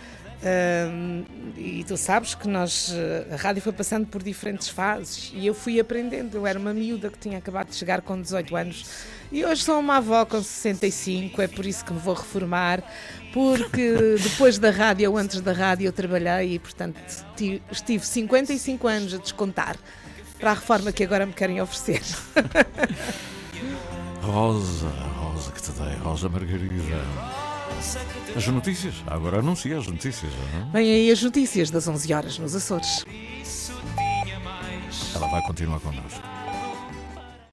Um, e tu sabes que nós, eh, a rádio foi passando por diferentes fases e eu fui aprendendo. Eu era uma miúda que tinha acabado de chegar com 18 anos e hoje sou uma avó com 65. É por isso que me vou reformar, porque depois da rádio ou antes da rádio eu trabalhei e, portanto, estive 55 anos a descontar para a reforma que agora me querem oferecer. Rosa, Rosa que te dei, Rosa Margarida. As notícias, agora anuncia as notícias. Não? Vem aí as notícias das 11 horas nos Açores. Ela vai continuar connosco.